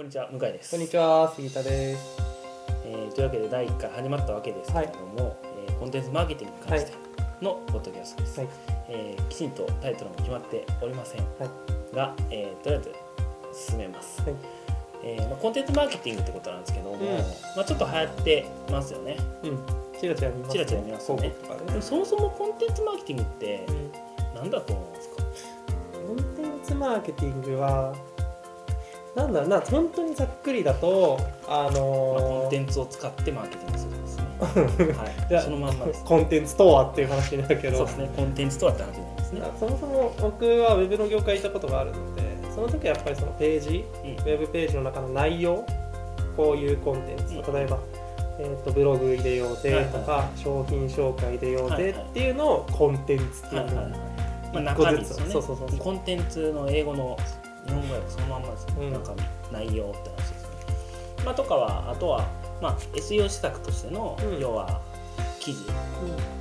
こんにちは向井です。こんにちは、杉田です。えーというわけで第1回始まったわけですけれども、えーコンテンツマーケティングに関してのポッドキャストです、はい。えーきちんとタイトルも決まっておりませんはい。が、えーとりあえず進めます、はい。えーまあ、コンテンツマーケティングってことなんですけども、うん。まあ、ちょっと流行ってますよね。うん。チラチラ見ます、チラチラ見ますよね。そもそもコンテンツマーケティングってうん。何だと思うんですか？コンテンツマーケティングは、なんだろうな、本当にざっくりだと、あまあ、コのーンテンツを使ってマーケティングするんですね。はいやそのまんまです。コンテンツとはっていう話になるけど。そうですね。コンテンツとはって話なんですね。そもそも僕はウェブの業界にいたことがあるのでその時はやっぱりそのページうん。ウェブページの中の内容こういうコンテンツうん。例えば、えー、とブログ入れようぜとか、はい。は商品紹介入れようはいはい。ぜっていうのをコンテンツっていうのにはいはいはい。まあ、一個ずつ中身ですよね。そうそうそう。コンテンツの英語の日本語訳そのまんまですよ、うん。中身内容って話ですよね、まあ、とかはあとは、まあ、SEO 施策としての、うん。要は記事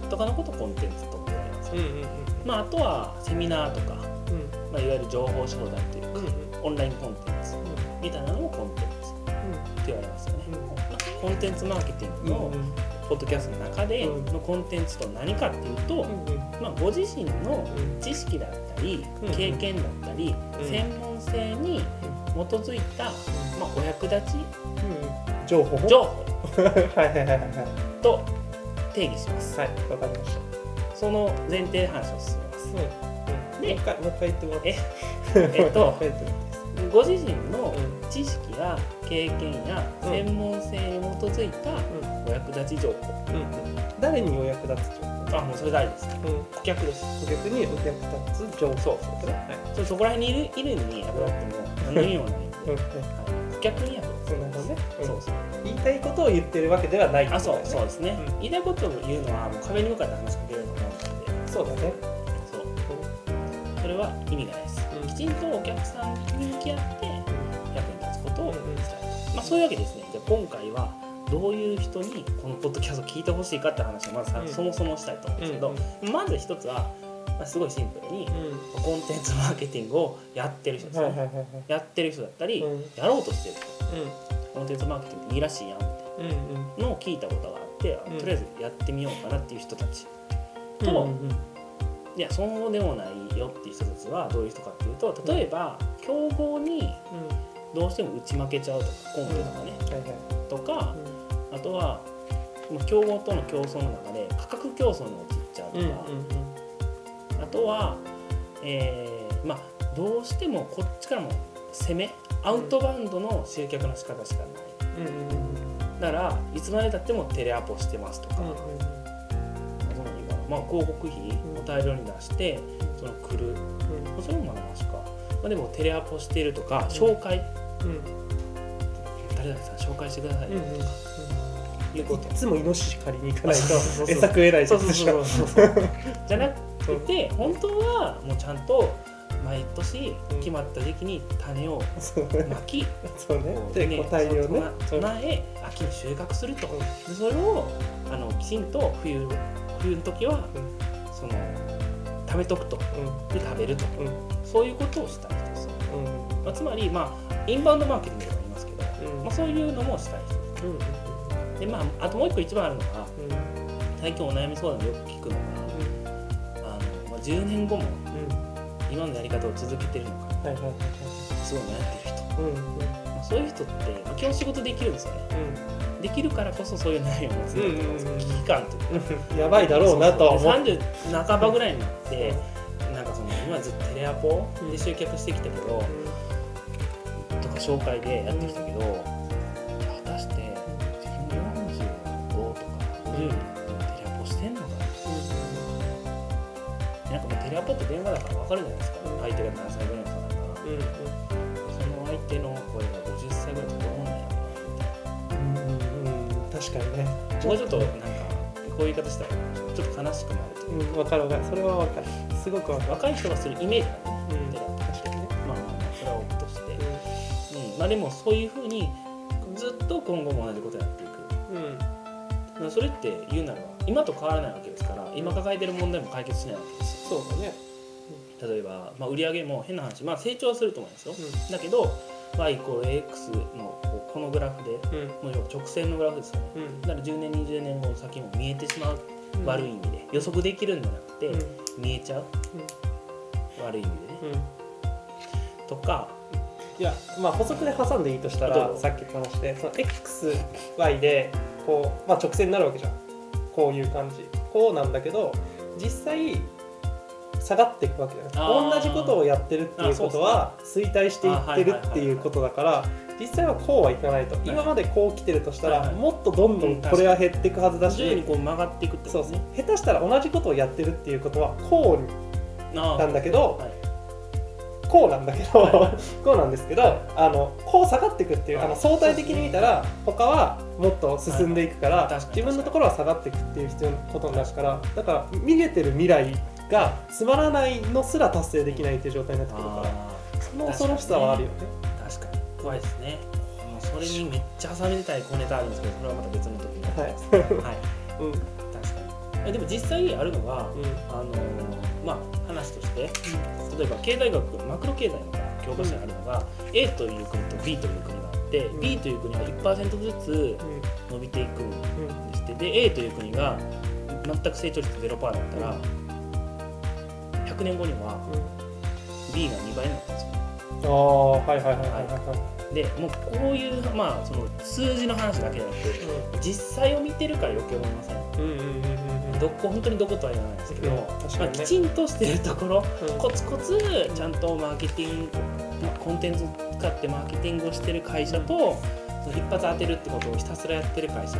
とかのことをコンテンツと言われます、うんうんうん。まあ、あとはセミナーとか、うん。まあ、いわゆる情報商材というか、オンラインコンテンツみたいなのもコンテンツって言われますよね、うん。まあコンテンツマーケティングのポッドキャストの中でうん。のコンテンツと何かっていうと、まあ、ご自身の知識だったりうん経験だったり、うん。専門性に基づいた、まあ、お役立ちうん情報？情報。はいはいはいはいはい。と定義します、はいわかりました。その前提で話を進めます。うん。でもう一回もう一回言ってもらって。えっと ご自身のうん知識や経験やうん専門性に基づいたお役立ち情報、誰にお役立つ情報？あもうそれ大事です。うん。顧客です。逆にお役立つ情報。そうそうねはい。そそこら辺にいるいるに役立っても何の意味もない。ん。で、うん。はい、顧客に役立つ。なるほどね。うん。そうそう。言いたいことを言ってるわけではない。あそうそうですね、うん。言いたいことを言うのはもう壁に向かって話しかけるようなもんなんで。そうだね。そう。それは意味がないきちんとお客さんに向き合って役に立つことを伝うんうんえる、まあ、そういうわけですね。じゃあ今回はどういう人にこのポッドキャストを聞いてほしいかって話をまずさ、うん。そもそもしたいと思うんですけど、まず一つは、まあ、すごいシンプルにうんコンテンツマーケティングをやってる人ですね、はいはいはいはい。やってる人だったり、うん。やろうとしてる人うコンテンツマーケティングいいらしいやんみたいんうんなのを聞いたことがあって、とりあえずやってみようかなっていう人たちうんと、うんうんいやそうでもないよっていう人たちはどういう人かっていうと例えば競合にどうしても打ち負けちゃうとかコンペとかね、はいはい。とかあとは競合との競争の中で価格競争に陥っちゃうとうんうんか、あとは、えーまあどうしてもこっちからも攻めアウトバウンドの集客の仕方しかない。うん。うんうんだからいつまでたってもテレアポしてますとか、まあ、広告費を大量に出してその来る。それもまだましか、まあ、でもテレアポしてるとか紹介、うん。誰々さん紹介してくださいとか、いいつもイノシシ借りに行かないと餌食えないそうそうそうそうじゃなくて本当はもうちゃんと毎年決まった時期に種をそう巻き、そうね。で個体をね。備え秋に収穫すると、でそれをあのきちんと冬冬の時は、その食べとくと。うん。で食べると。うん。そういうことをしたい人です、うん。まあ、つまり、まあ、インバウンドマーケティングとか言いますけど、うん。まあ、そういうのもしたい人です。うん。うんで、まあ、あともう一個一番あるのがうん。最近お悩み相談でよく聞くのがあの、まあ、10年後もうん。今のやり方を続けてるのか。はいはいはいすごい悩んでる人、そういう人って、まあ、基本仕事できるんですよね。できるからこそそういう悩みを持つ危機感というか。う んやばいだろうなとは思そううそう。で30半ばぐらいになってなんかその今ずっとテレアポで集客してきたけど、とか紹介でやってきたけど、果たして自分45とか50になってテレアポしてんのかな。なんかもうテレアポって電話だから分かるじゃないですか、うん。相手が何歳ぐらいの人だから、うんうん。その相手の声が50歳ぐらいとどうなんやろうんうん確かにねもうちょっとなんかこういう言い方したらちょっと悲しくなるといううんわかるわかるそれはわかるすごくわかる若い人がするイメージがね、うんテレアポ確かにねまあまあまあそれは置くとして、ううんまあでもそういうふうにずっと今後も同じことやっていくうんそれって言うならば今と変わらないわけですから今抱えてる問題も解決しないわけですよそうだね例えば、まあ、売り上げも変な話、まあ、成長はすると思うんですよ、うだけど y イコール x のこのグラフでうん。もう直線のグラフですよね。うん。だから10年20年後先も見えてしまう悪い意味で。予測できるんじゃなくて、うん。見えちゃう悪い意味でね。うん。とか。いやまあ補足で挟んでいいとしたらさっきの話でその XY でこう、まあ、直線になるわけじゃん。こういう感じ。こうなんだけど実際下がっていくわけじゃない同じことをやってるっていうことは衰退していってるっていうことだから実際はこうはいかないと。今までこう来てるとしたはいはい。らもっとどんどんこれは減っていくはずだ徐々にしこう曲がっていくってそうそう。下手したら同じことをやってるっていうことはこうあなんだけど、はい。こうなんだけど、はい。は いこうなんですけど、あのこう下がっていくっていう、はいあの相対的に見たら他はもっと進んでいくから、はい自分のところは下がっていくっていう必要なことになるからだから見えてる未来がつまらないのすら達成できないっていう状態になってくるからあその恐ろしさはあるよね。ー確かに。怖いですね。それにめっちゃ挟めたい小ネタあるんですけどそれはまた別の時にはい。はい。うん。確かに。えでも実際あるのが、うん。あのーまあ話として例えば経済学マクロ経済の教科書にあるのが、A という国と B という国があって、うん。B という国が1%ずつうん。伸びていくんうんですって。で A という国が全く成長率0%だったら、100年後には B が2倍になったんですよ。ああはいはいはいはいはい。でもうこういう、まあ、その数字の話だけじゃなくて実際を見てるから余計思いません。うんうんうんうんうん。どこ本当にどことは言わないですけど、ね。まあ、きちんとしてるところうん。コツコツちゃんとマーケティングまあコンテンツを使ってマーケティングをしてる会社とその一発当てるってことをひたすらやってる会社、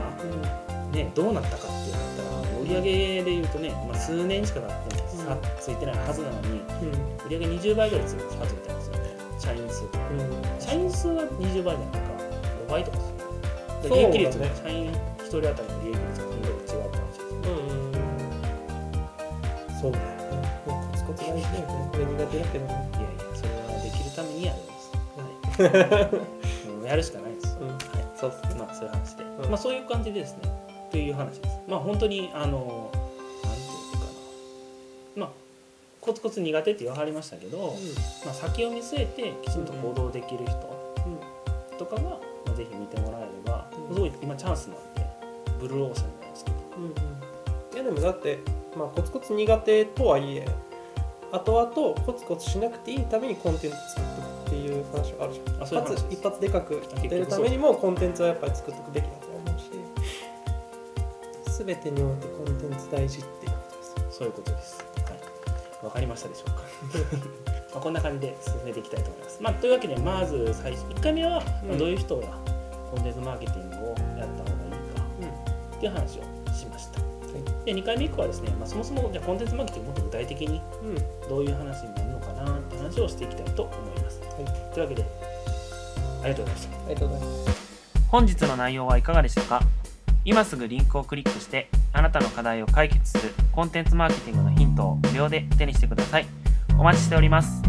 ね、どうなったかってなったら売上で言うとね、まあ、数年しか経ってない差ついてないはずなのにうん。売上20倍ぐらいつ差ついてますよね社員数うん社員数は20倍じゃないか5倍とかですよ利益率が社員1人当たりの利益率がそのぐらい違うって話ですうんそうだよねコツコツ大事だよねこれ苦手だけどねい。やいやそれはできるためにやるんです、はい、もうやるしかないです、うん。はい。そうまあそういう話で、うん。まあそういう感じでですね。という話です。まあ本当にあのまあコツコツ苦手って言わはりましたけど、まあ、先を見据えてきちんと行動できる人とかが、まあ、ぜひ見てもらえれば、うん。すごい今チャンスなんでブルーオーシャンじゃないですけど。うんうん。いやでもだって、まあ、コツコツ苦手とはいえ後々コツコツしなくていいためにコンテンツ作っておくっていう話はあるじゃん。一発一発でかく。出るためにもコンテンツはやっぱり作っておくべきだと思うし 全てにおいてコンテンツ大事っていうことです。よそういうことです。はい。わかりましたでしょうか？まあこんな感じで進めていきたいと思います。まあ、というわけで、まず最初、1回目は、まあどういう人がコンテンツマーケティングをやった方がいいかっていう話をしました。で、2回目以降はですね、まあ、そもそもじゃあコンテンツマーケティングもっと具体的にどういう話になるのかなって話をしていきたいと思います。はい、というわけで、ありがとうございました。ありがとうございます本日の内容はいかがでしたか？今すぐリンクをクリックしてあなたの課題を解決するコンテンツマーケティングのヒントを無料で手にしてください。お待ちしております。